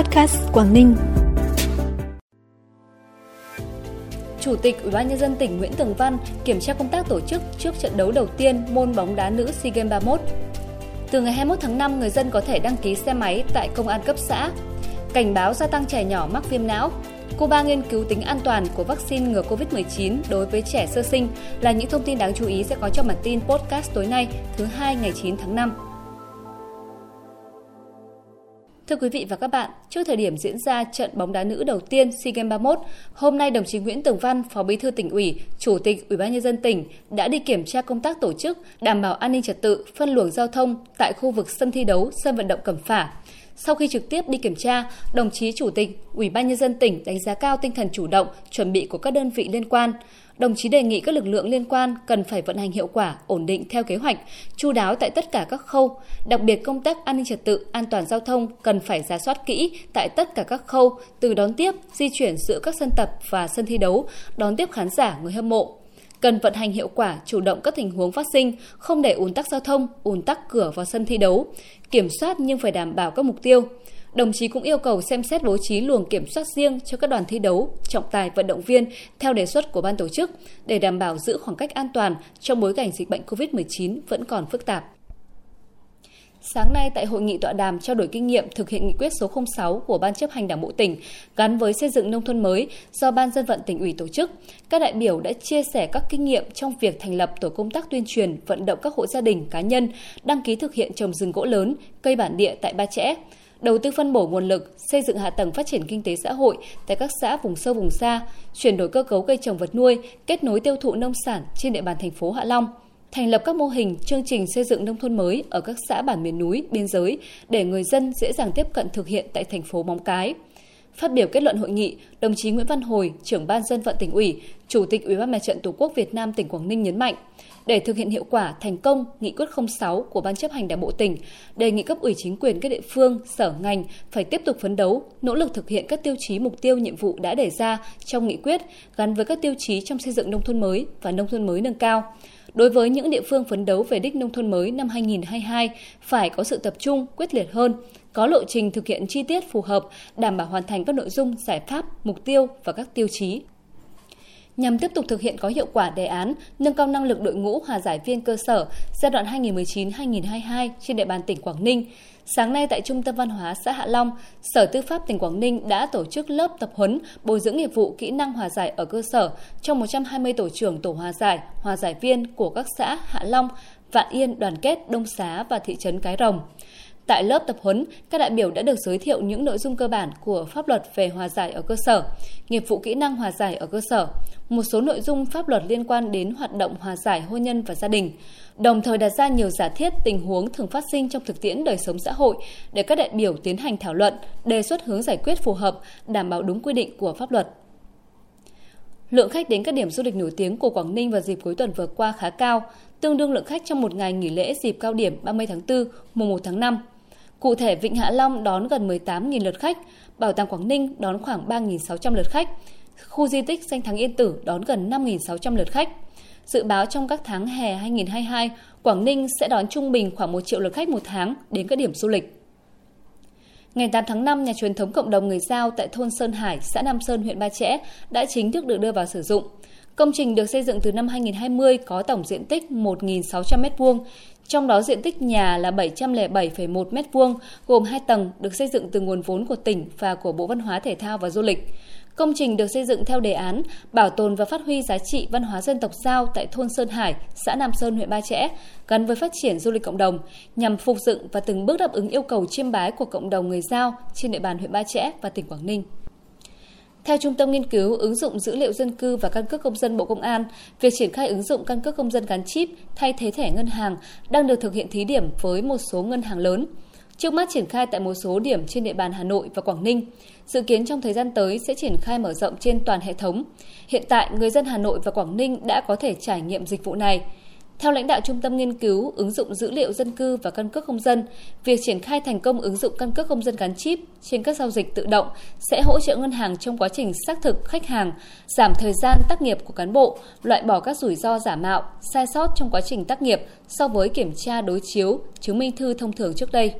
Podcast Quảng Ninh. Chủ tịch Ủy ban nhân dân tỉnh Nguyễn Tường Văn kiểm tra công tác tổ chức trước trận đấu đầu tiên môn bóng đá nữ SEA Games 31. Từ ngày 21 tháng 5, người dân có thể đăng ký xe máy tại công an cấp xã. Cảnh báo gia tăng trẻ nhỏ mắc viêm não. Cuba nghiên cứu tính an toàn của vaccine ngừa COVID-19 đối với trẻ sơ sinh là những thông tin đáng chú ý sẽ có trong bản tin podcast tối nay, thứ hai ngày 9 tháng 5. Thưa quý vị và các bạn, trước thời điểm diễn ra trận bóng đá nữ đầu tiên SEA Games 31, hôm nay đồng chí Nguyễn Tường Văn, Phó Bí thư tỉnh ủy, Chủ tịch Ủy ban nhân dân tỉnh đã đi kiểm tra công tác tổ chức, đảm bảo an ninh trật tự, phân luồng giao thông tại khu vực sân thi đấu, sân vận động Cẩm Phả. Sau khi trực tiếp đi kiểm tra, đồng chí Chủ tịch Ủy ban nhân dân tỉnh đánh giá cao tinh thần chủ động, chuẩn bị của các đơn vị liên quan. Đồng chí đề nghị các lực lượng liên quan cần phải vận hành hiệu quả, ổn định theo kế hoạch, chu đáo tại tất cả các khâu, đặc biệt công tác an ninh trật tự, an toàn giao thông cần phải giả soát kỹ tại tất cả các khâu, từ đón tiếp, di chuyển giữa các sân tập và sân thi đấu, đón tiếp khán giả, người hâm mộ, cần vận hành hiệu quả, chủ động các tình huống phát sinh, không để ùn tắc giao thông, ùn tắc cửa vào sân thi đấu, kiểm soát nhưng phải đảm bảo các mục tiêu. Đồng chí cũng yêu cầu xem xét bố trí luồng kiểm soát riêng cho các đoàn thi đấu, trọng tài vận động viên theo đề xuất của ban tổ chức để đảm bảo giữ khoảng cách an toàn trong bối cảnh dịch bệnh COVID-19 vẫn còn phức tạp. Sáng nay tại hội nghị tọa đàm trao đổi kinh nghiệm thực hiện nghị quyết số 06 của Ban chấp hành Đảng bộ tỉnh gắn với xây dựng nông thôn mới do Ban dân vận tỉnh ủy tổ chức, các đại biểu đã chia sẻ các kinh nghiệm trong việc thành lập tổ công tác tuyên truyền vận động các hộ gia đình, cá nhân đăng ký thực hiện trồng rừng gỗ lớn, cây bản địa tại Ba Chẽ, đầu tư phân bổ nguồn lực, xây dựng hạ tầng phát triển kinh tế xã hội tại các xã vùng sâu vùng xa, chuyển đổi cơ cấu cây trồng vật nuôi, kết nối tiêu thụ nông sản trên địa bàn thành phố Hạ Long thành lập các mô hình chương trình xây dựng nông thôn mới ở các xã bản miền núi, biên giới để người dân dễ dàng tiếp cận thực hiện tại thành phố Móng Cái. Phát biểu kết luận hội nghị, đồng chí Nguyễn Văn Hồi, trưởng ban dân vận tỉnh ủy, Chủ tịch Ủy ban Mặt trận Tổ quốc Việt Nam tỉnh Quảng Ninh nhấn mạnh, để thực hiện hiệu quả thành công nghị quyết 06 của Ban chấp hành Đảng bộ tỉnh, đề nghị cấp ủy chính quyền các địa phương, sở ngành phải tiếp tục phấn đấu, nỗ lực thực hiện các tiêu chí mục tiêu nhiệm vụ đã đề ra trong nghị quyết gắn với các tiêu chí trong xây dựng nông thôn mới và nông thôn mới nâng cao. Đối với những địa phương phấn đấu về đích nông thôn mới năm 2022 phải có sự tập trung, quyết liệt hơn, có lộ trình thực hiện chi tiết phù hợp, đảm bảo hoàn thành các nội dung, giải pháp, mục tiêu và các tiêu chí nhằm tiếp tục thực hiện có hiệu quả đề án nâng cao năng lực đội ngũ hòa giải viên cơ sở giai đoạn 2019-2022 trên địa bàn tỉnh Quảng Ninh. Sáng nay tại Trung tâm Văn hóa xã Hạ Long, Sở Tư pháp tỉnh Quảng Ninh đã tổ chức lớp tập huấn bồi dưỡng nghiệp vụ kỹ năng hòa giải ở cơ sở cho 120 tổ trưởng tổ hòa giải, hòa giải viên của các xã Hạ Long, Vạn Yên, Đoàn Kết, Đông Xá và thị trấn Cái Rồng. Tại lớp tập huấn, các đại biểu đã được giới thiệu những nội dung cơ bản của pháp luật về hòa giải ở cơ sở, nghiệp vụ kỹ năng hòa giải ở cơ sở, một số nội dung pháp luật liên quan đến hoạt động hòa giải hôn nhân và gia đình, đồng thời đặt ra nhiều giả thiết tình huống thường phát sinh trong thực tiễn đời sống xã hội để các đại biểu tiến hành thảo luận, đề xuất hướng giải quyết phù hợp, đảm bảo đúng quy định của pháp luật. Lượng khách đến các điểm du lịch nổi tiếng của Quảng Ninh vào dịp cuối tuần vừa qua khá cao, tương đương lượng khách trong một ngày nghỉ lễ dịp cao điểm 30 tháng 4, mùng 1 tháng 5. Cụ thể, Vịnh Hạ Long đón gần 18.000 lượt khách, Bảo tàng Quảng Ninh đón khoảng 3.600 lượt khách, khu di tích danh thắng Yên Tử đón gần 5.600 lượt khách. Dự báo trong các tháng hè 2022, Quảng Ninh sẽ đón trung bình khoảng 1 triệu lượt khách một tháng đến các điểm du lịch. Ngày 8 tháng 5, nhà truyền thống cộng đồng người Giao tại thôn Sơn Hải, xã Nam Sơn, huyện Ba Chẽ đã chính thức được đưa vào sử dụng. Công trình được xây dựng từ năm 2020 có tổng diện tích 1.600 m2, trong đó diện tích nhà là 707,1 m2, gồm 2 tầng được xây dựng từ nguồn vốn của tỉnh và của Bộ Văn hóa Thể thao và Du lịch. Công trình được xây dựng theo đề án bảo tồn và phát huy giá trị văn hóa dân tộc Giao tại thôn Sơn Hải, xã Nam Sơn, huyện Ba Chẽ, gắn với phát triển du lịch cộng đồng, nhằm phục dựng và từng bước đáp ứng yêu cầu chiêm bái của cộng đồng người Giao trên địa bàn huyện Ba Chẽ và tỉnh Quảng Ninh. Theo Trung tâm Nghiên cứu ứng dụng dữ liệu dân cư và căn cước công dân Bộ Công an, việc triển khai ứng dụng căn cước công dân gắn chip thay thế thẻ ngân hàng đang được thực hiện thí điểm với một số ngân hàng lớn. Trước mắt triển khai tại một số điểm trên địa bàn Hà Nội và Quảng Ninh. Dự kiến trong thời gian tới sẽ triển khai mở rộng trên toàn hệ thống. Hiện tại, người dân Hà Nội và Quảng Ninh đã có thể trải nghiệm dịch vụ này. Theo lãnh đạo Trung tâm Nghiên cứu ứng dụng dữ liệu dân cư và căn cước công dân, việc triển khai thành công ứng dụng căn cước công dân gắn chip trên các giao dịch tự động sẽ hỗ trợ ngân hàng trong quá trình xác thực khách hàng, giảm thời gian tác nghiệp của cán bộ, loại bỏ các rủi ro giả mạo, sai sót trong quá trình tác nghiệp so với kiểm tra đối chiếu, chứng minh thư thông thường trước đây.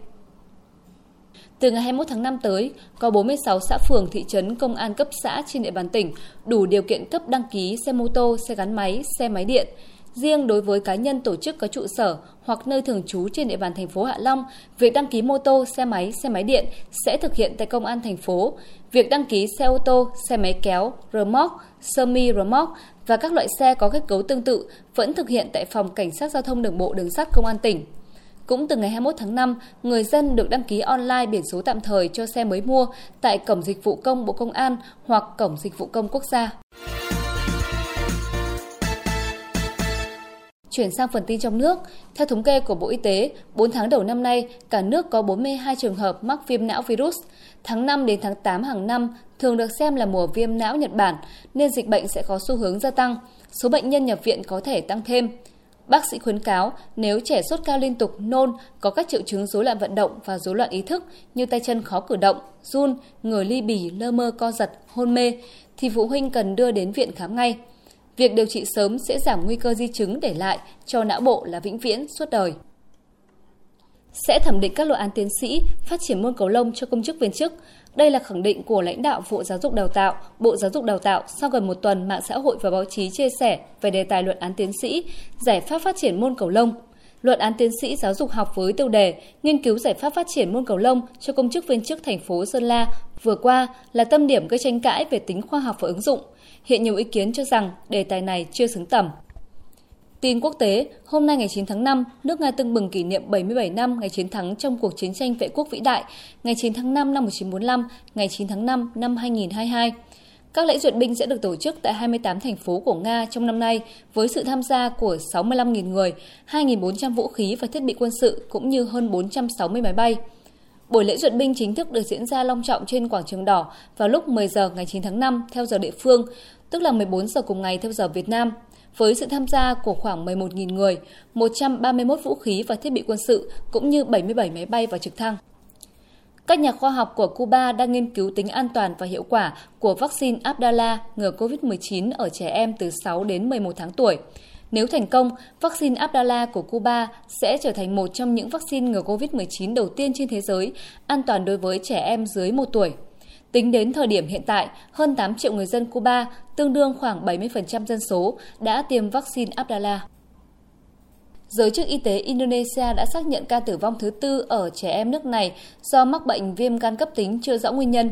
Từ ngày 21 tháng 5 tới, có 46 xã phường, thị trấn, công an cấp xã trên địa bàn tỉnh đủ điều kiện cấp đăng ký xe mô tô, xe gắn máy, xe máy điện. Riêng đối với cá nhân tổ chức có trụ sở hoặc nơi thường trú trên địa bàn thành phố Hạ Long, việc đăng ký mô tô, xe máy, xe máy điện sẽ thực hiện tại công an thành phố. Việc đăng ký xe ô tô, xe máy kéo, rơ móc, semi rơ móc và các loại xe có kết cấu tương tự vẫn thực hiện tại phòng cảnh sát giao thông đường bộ đường sắt công an tỉnh. Cũng từ ngày 21 tháng 5, người dân được đăng ký online biển số tạm thời cho xe mới mua tại Cổng Dịch vụ Công Bộ Công an hoặc Cổng Dịch vụ Công Quốc gia. Chuyển sang phần tin trong nước, theo thống kê của Bộ Y tế, 4 tháng đầu năm nay, cả nước có 42 trường hợp mắc viêm não virus. Tháng 5 đến tháng 8 hàng năm thường được xem là mùa viêm não Nhật Bản, nên dịch bệnh sẽ có xu hướng gia tăng. Số bệnh nhân nhập viện có thể tăng thêm. Bác sĩ khuyến cáo nếu trẻ sốt cao liên tục, nôn, có các triệu chứng rối loạn vận động và rối loạn ý thức như tay chân khó cử động, run, người ly bì, lơ mơ co giật, hôn mê, thì phụ huynh cần đưa đến viện khám ngay. Việc điều trị sớm sẽ giảm nguy cơ di chứng để lại cho não bộ là vĩnh viễn suốt đời. Sẽ thẩm định các luận án tiến sĩ, phát triển môn cầu lông cho công chức viên chức. Đây là khẳng định của lãnh đạo Vụ Giáo dục Đào tạo, Bộ Giáo dục Đào tạo sau gần một tuần mạng xã hội và báo chí chia sẻ về đề tài luận án tiến sĩ, giải pháp phát triển môn cầu lông. Luận án tiến sĩ giáo dục học với tiêu đề Nghiên cứu giải pháp phát triển môn cầu lông cho công chức viên chức thành phố Sơn La vừa qua là tâm điểm gây tranh cãi về tính khoa học và ứng dụng. Hiện nhiều ý kiến cho rằng đề tài này chưa xứng tầm. Tin quốc tế, hôm nay ngày 9 tháng 5, nước Nga tưng bừng kỷ niệm 77 năm ngày chiến thắng trong cuộc chiến tranh vệ quốc vĩ đại, ngày 9 tháng 5 năm 1945, ngày 9 tháng 5 năm 2022. Các lễ duyệt binh sẽ được tổ chức tại 28 thành phố của Nga trong năm nay với sự tham gia của 65.000 người, 2.400 vũ khí và thiết bị quân sự cũng như hơn 460 máy bay. Buổi lễ duyệt binh chính thức được diễn ra long trọng trên quảng trường đỏ vào lúc 10 giờ ngày 9 tháng 5 theo giờ địa phương, tức là 14 giờ cùng ngày theo giờ Việt Nam với sự tham gia của khoảng 11.000 người, 131 vũ khí và thiết bị quân sự cũng như 77 máy bay và trực thăng. Các nhà khoa học của Cuba đang nghiên cứu tính an toàn và hiệu quả của vaccine Abdala ngừa COVID-19 ở trẻ em từ 6 đến 11 tháng tuổi. Nếu thành công, vaccine Abdala của Cuba sẽ trở thành một trong những vaccine ngừa COVID-19 đầu tiên trên thế giới, an toàn đối với trẻ em dưới 1 tuổi. Tính đến thời điểm hiện tại, hơn 8 triệu người dân Cuba, tương đương khoảng 70% dân số, đã tiêm vaccine Abdala. Giới chức y tế Indonesia đã xác nhận ca tử vong thứ tư ở trẻ em nước này do mắc bệnh viêm gan cấp tính chưa rõ nguyên nhân.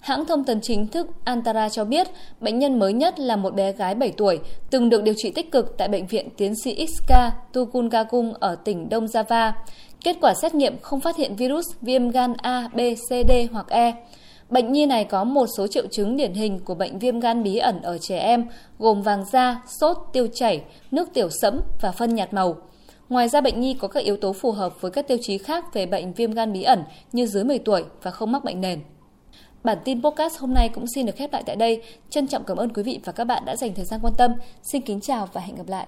Hãng thông tấn chính thức Antara cho biết bệnh nhân mới nhất là một bé gái 7 tuổi, từng được điều trị tích cực tại bệnh viện tiến sĩ Iska Tukungagung ở tỉnh Đông Java. Kết quả xét nghiệm không phát hiện virus viêm gan A, B, C, D hoặc E. Bệnh nhi này có một số triệu chứng điển hình của bệnh viêm gan bí ẩn ở trẻ em, gồm vàng da, sốt, tiêu chảy, nước tiểu sẫm và phân nhạt màu. Ngoài ra bệnh nhi có các yếu tố phù hợp với các tiêu chí khác về bệnh viêm gan bí ẩn như dưới 10 tuổi và không mắc bệnh nền. Bản tin podcast hôm nay cũng xin được khép lại tại đây. Trân trọng cảm ơn quý vị và các bạn đã dành thời gian quan tâm. Xin kính chào và hẹn gặp lại.